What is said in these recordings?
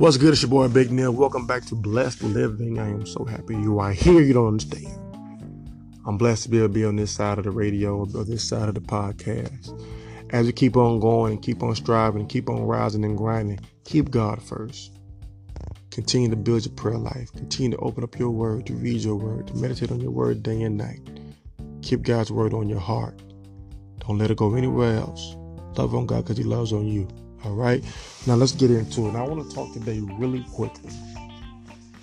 What's good? It's your boy Big Neil. Welcome back to Blessed Living. I am so happy you are here. You don't understand. I'm blessed to be able to be on this side of the radio or this side of the podcast. As you keep on going and keep on striving keep on rising and grinding, keep God first. Continue to build your prayer life. Continue to open up your word, to read your word, to meditate on your word day and night. Keep God's word on your heart. Don't let it go anywhere else. Love on God because He loves on you. All right. Now let's get into it. Now, I want to talk today really quickly.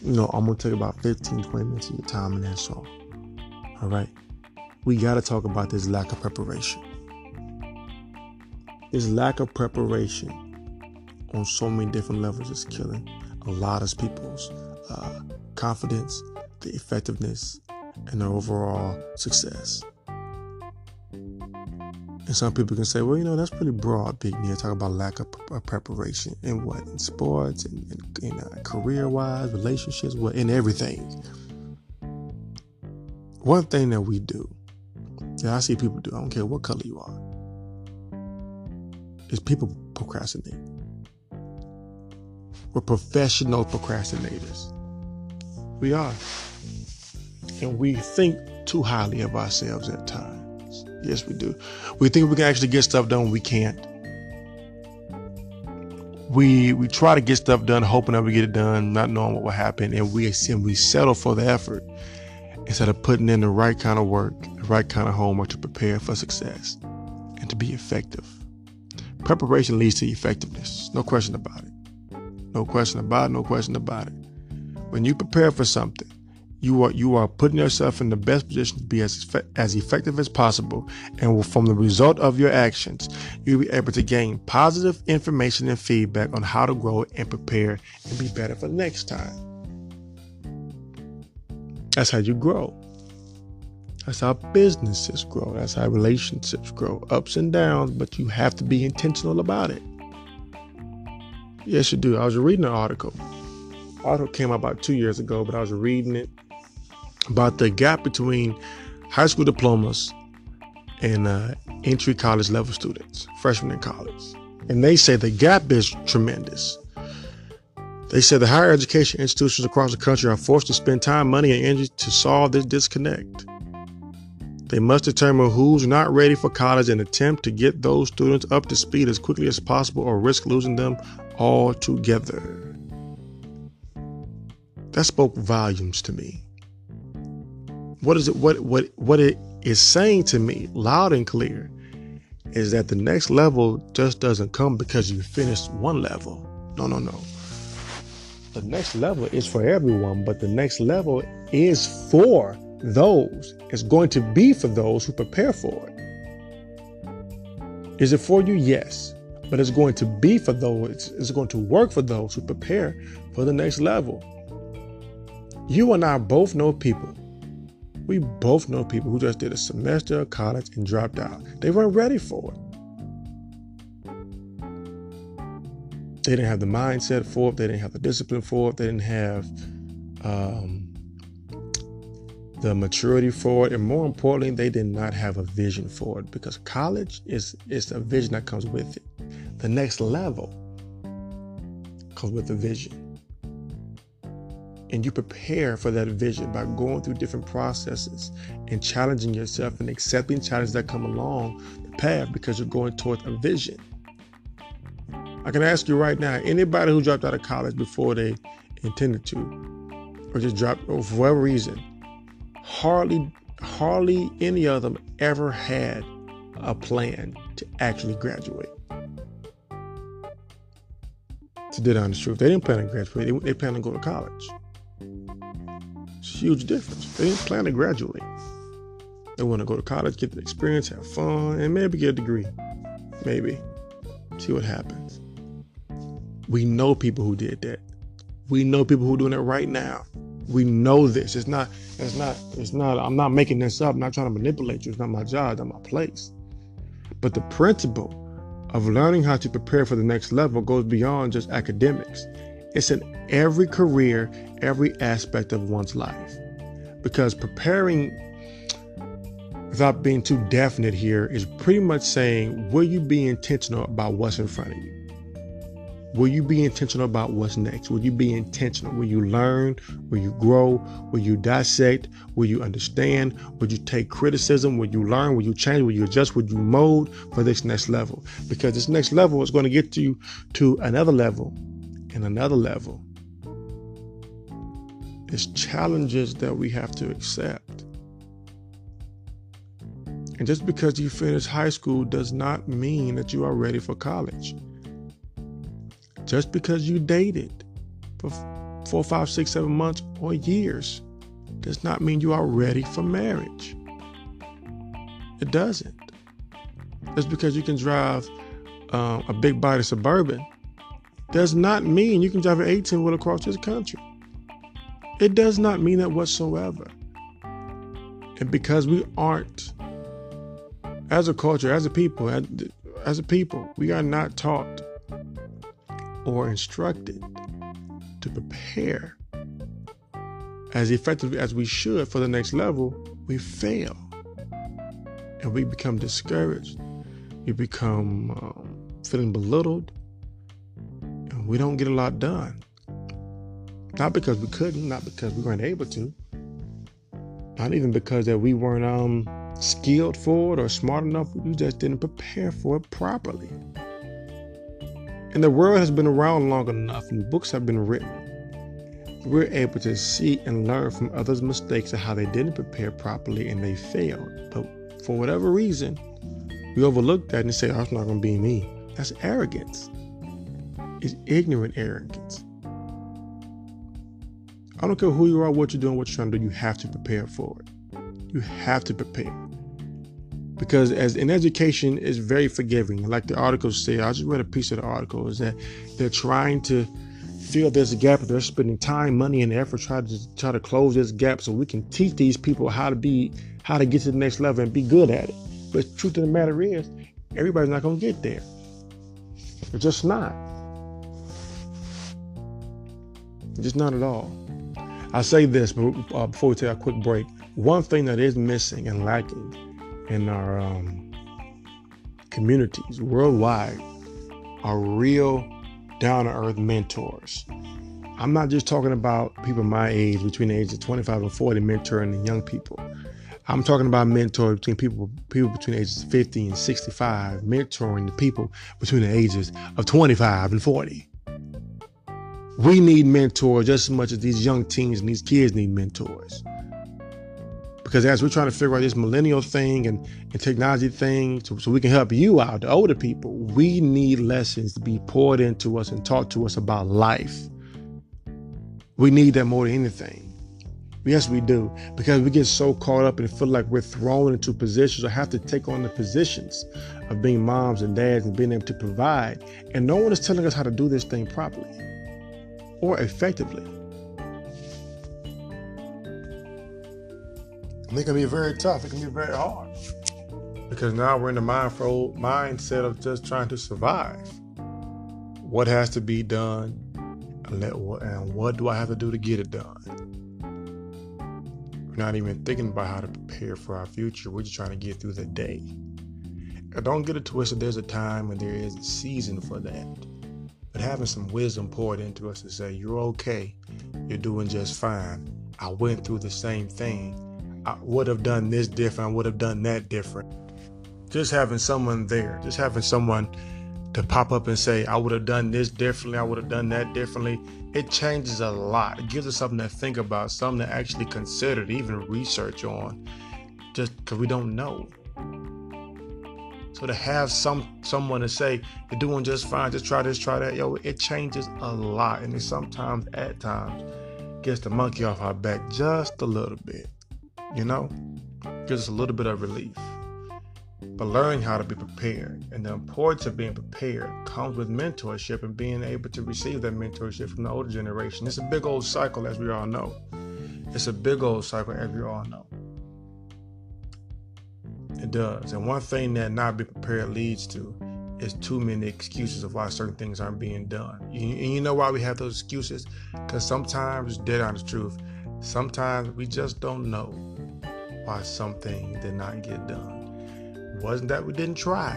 You know, I'm going to take about 15, 20 minutes of your time and that's all. All right. We got to talk about this lack of preparation. This lack of preparation on so many different levels is killing a lot of people's uh, confidence, the effectiveness, and their overall success. And some people can say, well, you know, that's pretty broad, Big Neil. Talk about lack of, of preparation in what? In sports, and in, in, uh, career wise, relationships, what? In everything. One thing that we do, that I see people do, I don't care what color you are, is people procrastinate. We're professional procrastinators. We are. And we think too highly of ourselves at times. Yes, we do. We think we can actually get stuff done. When we can't. We we try to get stuff done, hoping that we get it done, not knowing what will happen, and we and we settle for the effort instead of putting in the right kind of work, the right kind of homework to prepare for success and to be effective. Preparation leads to effectiveness. No question about it. No question about it. No question about it. When you prepare for something, you are you are putting yourself in the best position to be as as effective as possible and from the result of your actions you'll be able to gain positive information and feedback on how to grow and prepare and be better for next time. That's how you grow. That's how businesses grow. That's how relationships grow. Ups and downs but you have to be intentional about it. Yes you do. I was reading an article. Article came out about two years ago but i was reading it about the gap between high school diplomas and uh, entry college level students, freshmen in college. And they say the gap is tremendous. They said the higher education institutions across the country are forced to spend time, money, and energy to solve this disconnect. They must determine who's not ready for college and attempt to get those students up to speed as quickly as possible or risk losing them altogether. That spoke volumes to me what is it what what what it is saying to me loud and clear is that the next level just doesn't come because you finished one level. No, no, no. The next level is for everyone, but the next level is for those. It's going to be for those who prepare for it. Is it for you? Yes. But it's going to be for those, it's going to work for those who prepare for the next level. You and I both know people we both know people who just did a semester of college and dropped out. They weren't ready for it. They didn't have the mindset for it. They didn't have the discipline for it. They didn't have um, the maturity for it, and more importantly, they did not have a vision for it because college is is a vision that comes with it. The next level comes with a vision and you prepare for that vision by going through different processes and challenging yourself and accepting challenges that come along the path because you're going towards a vision. I can ask you right now anybody who dropped out of college before they intended to, or just dropped, or for whatever reason, hardly, hardly any of them ever had a plan to actually graduate. To be honest truth, they didn't plan to graduate, they, they planned to go to college huge difference. They didn't plan to graduate. They want to go to college, get the experience, have fun, and maybe get a degree. Maybe. See what happens. We know people who did that. We know people who are doing it right now. We know this. It's not, it's not, it's not, I'm not making this up. I'm not trying to manipulate you. It's not my job, it's not my place. But the principle of learning how to prepare for the next level goes beyond just academics. It's in every career, every aspect of one's life. Because preparing, without being too definite here, is pretty much saying, will you be intentional about what's in front of you? Will you be intentional about what's next? Will you be intentional? Will you learn? Will you grow? Will you dissect? Will you understand? Will you take criticism? Will you learn? Will you change? Will you adjust? Will you mold for this next level? Because this next level is going to get you to another level and another level. It's challenges that we have to accept. And just because you finish high school does not mean that you are ready for college. Just because you dated for four, five, six, seven months or years does not mean you are ready for marriage. It doesn't. Just because you can drive um, a big body suburban does not mean you can drive an 18 wheel across this country. It does not mean that whatsoever. And because we aren't, as a culture, as a people, as, a people, we are not taught or instructed to prepare as effectively as we should for the next level, we fail. And we become discouraged. We become um, feeling belittled. We don't get a lot done. Not because we couldn't, not because we weren't able to. Not even because that we weren't um, skilled for it or smart enough. We just didn't prepare for it properly. And the world has been around long enough and books have been written. We're able to see and learn from others' mistakes of how they didn't prepare properly and they failed. But for whatever reason, we overlook that and say, oh, it's not going to be me. That's arrogance. It's ignorant arrogance. I don't care who you are, what you're doing, what you're trying to do, you have to prepare for it. You have to prepare. Because as in education is very forgiving. Like the article said i just read a piece of the article is that they're trying to fill this gap they're spending time money and effort trying to try to close this gap so we can teach these people how to be how to get to the next level and be good at it. But truth of the matter is everybody's not going to get there. It's just not just not at all i say this uh, before we take a quick break one thing that is missing and lacking in our um, communities worldwide are real down to earth mentors. I'm not just talking about people my age, between the ages of 25 and 40, mentoring the young people. I'm talking about mentors between people people between ages of 50 and 65, mentoring the people between the ages of 25 and 40. We need mentors just as much as these young teens and these kids need mentors. Because as we're trying to figure out this millennial thing and, and technology thing so, so we can help you out, the older people, we need lessons to be poured into us and taught to us about life. We need that more than anything. Yes, we do. Because we get so caught up and feel like we're thrown into positions or have to take on the positions of being moms and dads and being able to provide. And no one is telling us how to do this thing properly or effectively. And it can be very tough. It can be very hard. Because now we're in the mindful mindset of just trying to survive. What has to be done and what do I have to do to get it done? We're not even thinking about how to prepare for our future. We're just trying to get through the day. And don't get it twisted. There's a time and there is a season for that. But having some wisdom poured into us to say, you're okay. You're doing just fine. I went through the same thing I would have done this different, I would have done that different. Just having someone there, just having someone to pop up and say, I would have done this differently, I would have done that differently, it changes a lot. It gives us something to think about, something to actually consider, to even research on, just because we don't know. So to have some someone to say you're doing just fine, just try this, try that, yo, it changes a lot, and it sometimes, at times, gets the monkey off our back just a little bit you know, gives us a little bit of relief. But learning how to be prepared and the importance of being prepared comes with mentorship and being able to receive that mentorship from the older generation. It's a big old cycle, as we all know. It's a big old cycle, as we all know. It does. And one thing that not being prepared leads to is too many excuses of why certain things aren't being done. And you know why we have those excuses? Because sometimes, dead honest truth, sometimes we just don't know why something did not get done. It wasn't that we didn't try.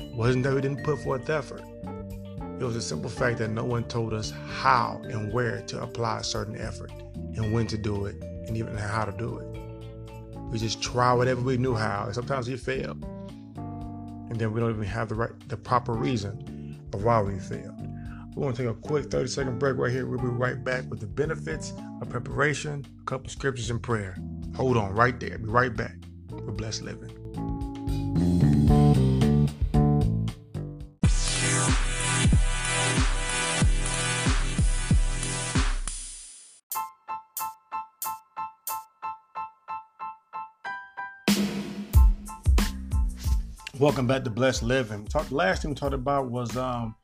It wasn't that we didn't put forth effort. It was a simple fact that no one told us how and where to apply a certain effort and when to do it and even how to do it. We just try whatever we knew how, and sometimes we fail. And then we don't even have the right the proper reason of why we failed. We're gonna take a quick 30 second break right here. We'll be right back with the benefits of preparation, a couple scriptures and prayer. Hold on right there. Be right back. We're blessed living. Welcome back to Blessed Living. Talk, last thing we talked about was um,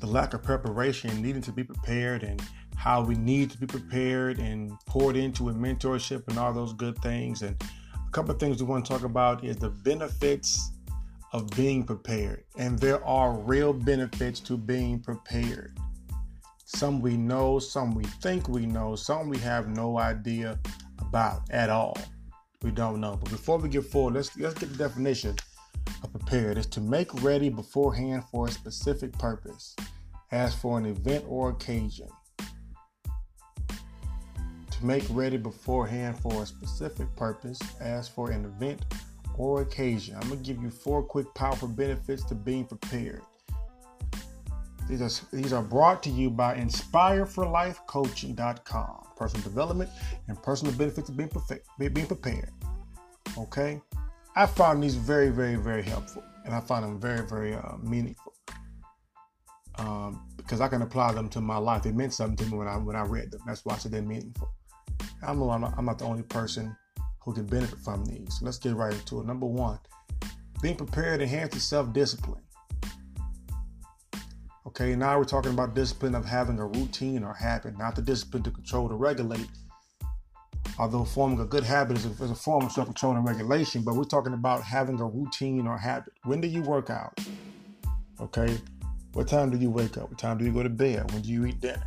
the lack of preparation, needing to be prepared, and how we need to be prepared and poured into in mentorship and all those good things. And a couple of things we want to talk about is the benefits of being prepared. And there are real benefits to being prepared. Some we know, some we think we know, some we have no idea about at all. We don't know. But before we get forward, let's let's get the definition prepared is to make ready beforehand for a specific purpose, as for an event or occasion. To make ready beforehand for a specific purpose, as for an event or occasion. I'm going to give you four quick, powerful benefits to being prepared. These are, these are brought to you by InspireForLifeCoaching.com. Personal development and personal benefits of being, being prepared. Okay? I found these very, very, very helpful, and I find them very, very uh, meaningful um, because I can apply them to my life. They meant something to me when I when I read them. That's why I said they're meaningful. I'm not, I'm not the only person who can benefit from these. Let's get right into it. Number one, being prepared enhances self-discipline. Okay, now we're talking about discipline of having a routine or habit, not the discipline to control to regulate, although forming a good habit is a, is a form of self-control and regulation, but we're talking about having a routine or habit. When do you work out? Okay. What time do you wake up? What time do you go to bed? When do you eat dinner?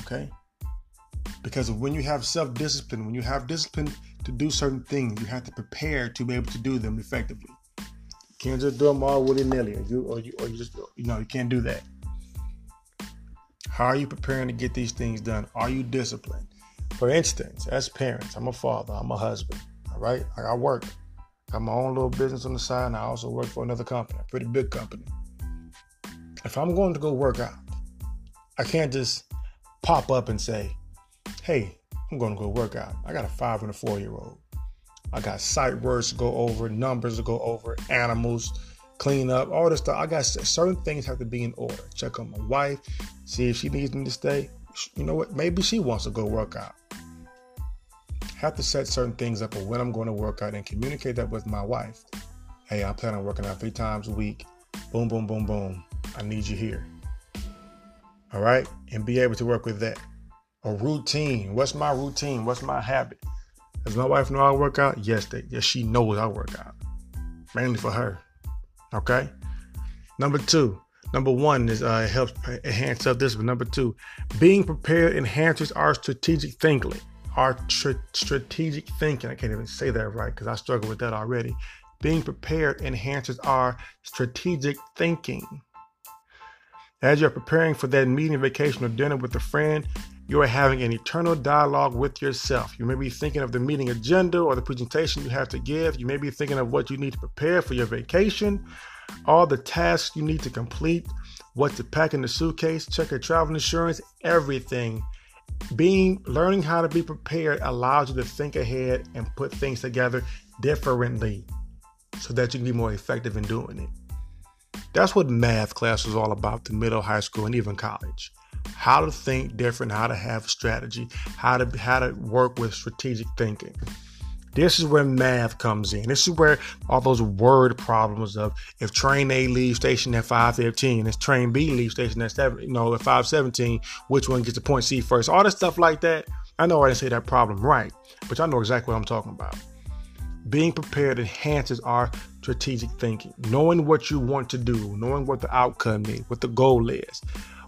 Okay. Because when you have self-discipline, when you have discipline to do certain things, you have to prepare to be able to do them effectively. You can't just do them all willy-nilly, or you, or you, or you just, you know, you can't do that. How are you preparing to get these things done? Are you disciplined? For instance, as parents, I'm a father, I'm a husband, all right? I work. I Got my own little business on the side, and I also work for another company, a pretty big company. If I'm going to go work out, I can't just pop up and say, hey, I'm going to go work out. I got a five and a four year old. I got sight words to go over, numbers to go over, animals, clean up, all this stuff. I got certain things have to be in order. Check on my wife, see if she needs me to stay. You know what? Maybe she wants to go work out have to set certain things up of when I'm going to work out and communicate that with my wife. Hey, I plan on working out three times a week. Boom, boom, boom, boom. I need you here. All right? And be able to work with that. A routine. What's my routine? What's my habit? Does my wife know I work out? Yes, they, yes, she knows I work out. Mainly for her. Okay? Number two. Number one is uh, it helps enhance self-discipline. Number two, being prepared enhances our strategic thinking our tr- strategic thinking. I can't even say that right because I struggle with that already. Being prepared enhances our strategic thinking. As you're preparing for that meeting, vacation, or dinner with a friend, you are having an eternal dialogue with yourself. You may be thinking of the meeting agenda or the presentation you have to give. You may be thinking of what you need to prepare for your vacation, all the tasks you need to complete, what to pack in the suitcase, check your travel insurance, everything being learning how to be prepared allows you to think ahead and put things together differently so that you can be more effective in doing it. That's what math class is all about, the middle, high school, and even college. How to think different, how to have a strategy, how to how to work with strategic thinking. This is where math comes in. This is where all those word problems of if train A leaves station at 515, if train B leaves station at 7, you know, at 517, which one gets to point C first? All this stuff like that. I know I didn't say that problem right, but y'all know exactly what I'm talking about. Being prepared enhances our strategic thinking. Knowing what you want to do, knowing what the outcome is, what the goal is,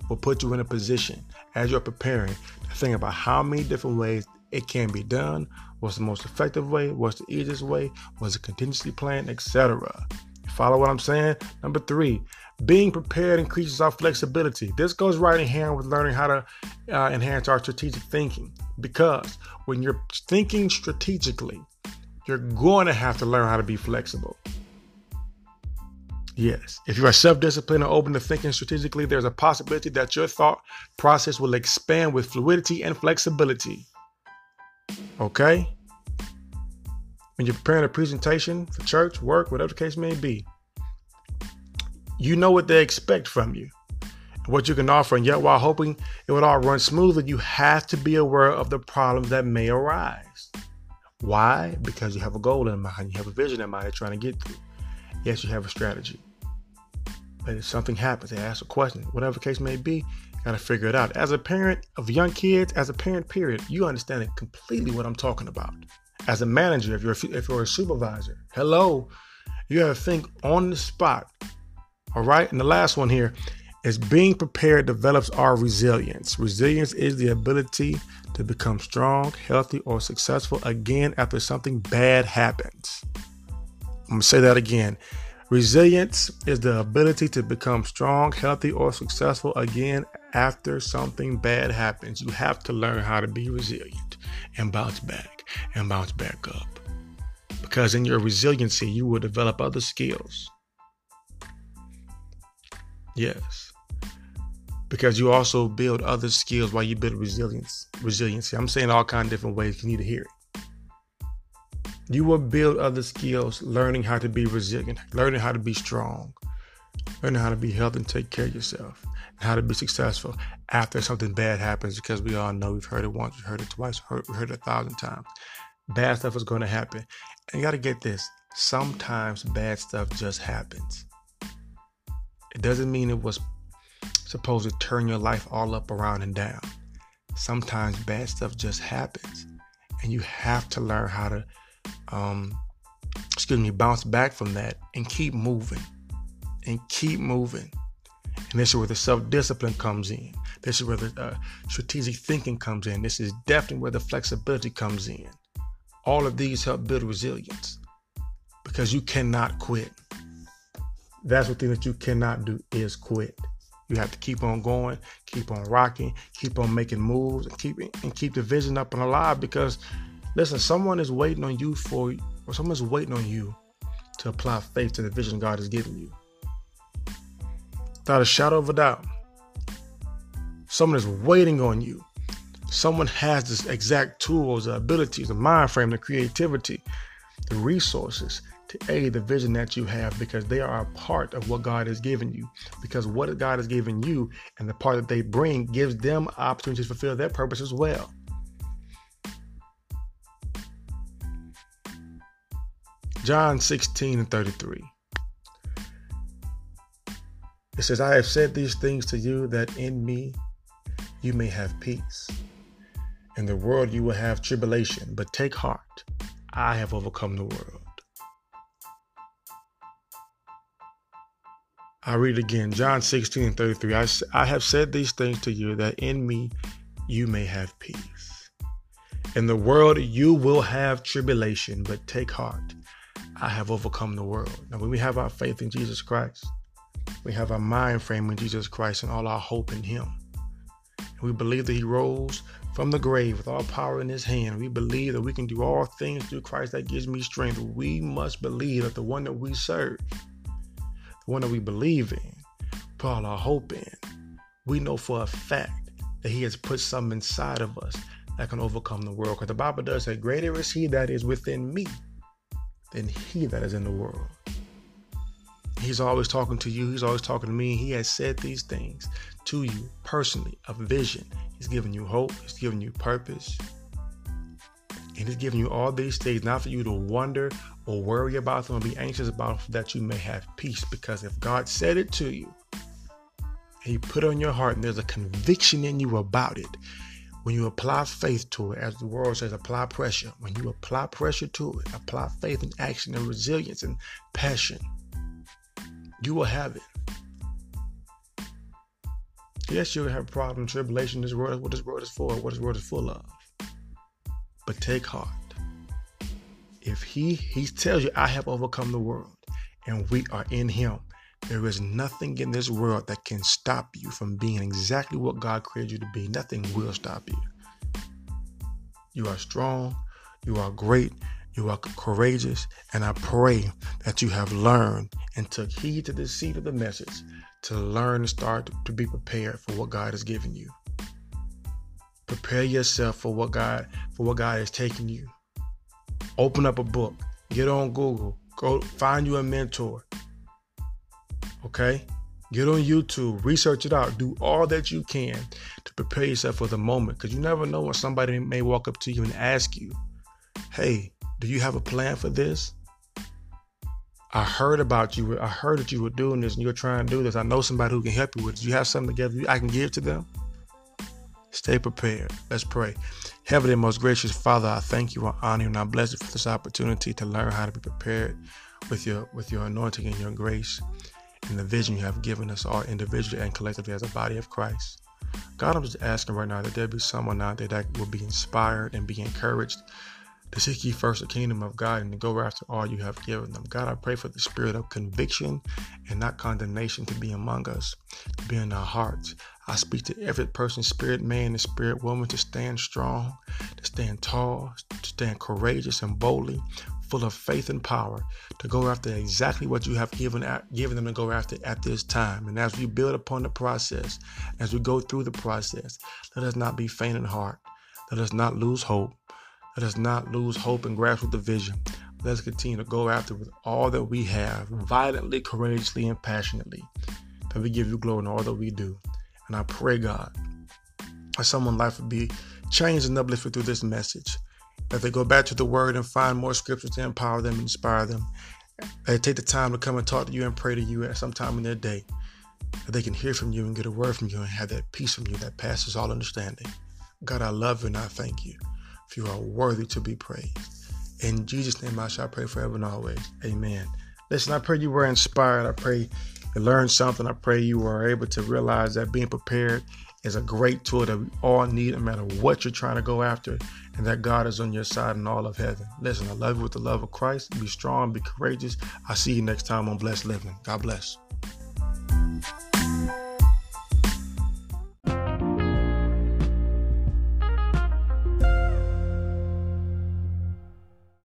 will put you in a position as you're preparing to think about how many different ways it can be done, what's the most effective way, what's the easiest way, what's the contingency plan, etc. Follow what I'm saying? Number three, being prepared increases our flexibility. This goes right in hand with learning how to uh, enhance our strategic thinking because when you're thinking strategically, you're going to have to learn how to be flexible. Yes, if you are self disciplined and open to thinking strategically, there's a possibility that your thought process will expand with fluidity and flexibility. Okay? When you're preparing a presentation for church, work, whatever the case may be, you know what they expect from you, what you can offer, and yet while hoping it would all run smoothly, you have to be aware of the problems that may arise. Why? Because you have a goal in mind, you have a vision in mind you're trying to get through. Yes, you have a strategy. But if something happens, they ask a question, whatever the case may be, gotta figure it out. As a parent of young kids, as a parent, period, you understand it completely what I'm talking about. As a manager, if you're if you're a supervisor, hello, you have to think on the spot all right. And the last one here is being prepared develops our resilience. Resilience is the ability to become strong, healthy, or successful again after something bad happens. I'm to say that again. Resilience is the ability to become strong, healthy, or successful again after something bad happens. You have to learn how to be resilient and bounce back and bounce back up. Because in your resiliency, you will develop other skills Yes. Because you also build other skills while you build resilience. Resiliency. I'm saying all kind of different ways. You need to hear it. You will build other skills, learning how to be resilient, learning how to be strong, learning how to be healthy and take care of yourself, and how to be successful after something bad happens. Because we all know we've heard it once, we've heard it twice, we heard it a thousand times. Bad stuff is going to happen. And you got to get this sometimes bad stuff just happens. It doesn't mean it was supposed to turn your life all up around and down. Sometimes bad stuff just happens, and you have to learn how to, um, excuse me, bounce back from that and keep moving, and keep moving. And this is where the self-discipline comes in. This is where the uh, strategic thinking comes in. This is definitely where the flexibility comes in. All of these help build resilience because you cannot quit. That's the thing that you cannot do is quit. You have to keep on going, keep on rocking, keep on making moves, and keep and keep the vision up and alive. Because listen, someone is waiting on you for, or someone's waiting on you to apply faith to the vision God has given you. Without a shadow of a doubt, someone is waiting on you. Someone has this exact tools, the abilities, the mind frame, the creativity, the resources to aid the vision that you have because they are a part of what God has given you. Because what God has given you and the part that they bring gives them opportunities to fulfill their purpose as well. John 16 and 33. It says, I have said these things to you that in me you may have peace. In the world you will have tribulation, but take heart. I have overcome the world. I read again, John 16 and 33. I, I have said these things to you that in me you may have peace. In the world you will have tribulation, but take heart. I have overcome the world. Now, when we have our faith in Jesus Christ, we have our mind frame in Jesus Christ and all our hope in Him. We believe that He rose from the grave with all power in His hand. We believe that we can do all things through Christ that gives me strength. We must believe that the one that we serve the one that we believe in, put all our hope in, we know for a fact that He has put something inside of us that can overcome the world. Because the Bible does say, Greater is He that is within me than He that is in the world. He's always talking to you. He's always talking to me. He has said these things to you personally, a vision. He's giving you hope. He's giving you purpose. And he's giving you all these things, not for you to wonder or worry about them or be anxious about that you may have peace. Because if God said it to you, He put it on your heart, and there's a conviction in you about it. When you apply faith to it, as the world says, apply pressure. When you apply pressure to it, apply faith and action and resilience and passion, you will have it. Yes, you'll have problems, tribulation. This world, is what this world is for, what this world is full of. But take heart. If he he tells you, I have overcome the world, and we are in Him. There is nothing in this world that can stop you from being exactly what God created you to be. Nothing will stop you. You are strong. You are great. You are courageous. And I pray that you have learned and took heed to the seed of the message to learn and start to be prepared for what God has given you. Prepare yourself for what God for what God is taking you. Open up a book. Get on Google. Go find you a mentor. Okay? Get on YouTube, research it out, do all that you can to prepare yourself for the moment because you never know when somebody may walk up to you and ask you, Hey, do you have a plan for this? I heard about you. I heard that you were doing this and you're trying to do this. I know somebody who can help you with it. You have something together I can give to them? Stay prepared. Let's pray. Heavenly, most gracious Father, I thank you, I honor you, and I bless you for this opportunity to learn how to be prepared with your with your anointing and your grace and the vision you have given us all individually and collectively as a body of Christ. God, I'm just asking right now that there be someone out there that will be inspired and be encouraged to seek ye first the kingdom of God and to go after all you have given them. God, I pray for the spirit of conviction and not condemnation to be among us, to be in our hearts. I speak to every person, spirit man and spirit woman, to stand strong, to stand tall, to stand courageous and boldly, full of faith and power, to go after exactly what you have given given them to go after at this time. And as we build upon the process, as we go through the process, let us not be faint in heart. Let us not lose hope. Let us not lose hope and grasp with the vision. Let us continue to go after with all that we have, violently, courageously, and passionately. That we give you glory in all that we do. And I pray, God, that someone's life would be changed and uplifted through this message. That they go back to the word and find more scriptures to empower them and inspire them. They take the time to come and talk to you and pray to you at some time in their day. That they can hear from you and get a word from you and have that peace from you that passes all understanding. God, I love you and I thank you for you are worthy to be praised. In Jesus' name, I shall pray forever and always. Amen. Listen, I pray you were inspired. I pray you learned something. I pray you were able to realize that being prepared is a great tool that we all need, no matter what you're trying to go after, and that God is on your side in all of heaven. Listen, I love you with the love of Christ. Be strong, be courageous. I'll see you next time on Blessed Living. God bless.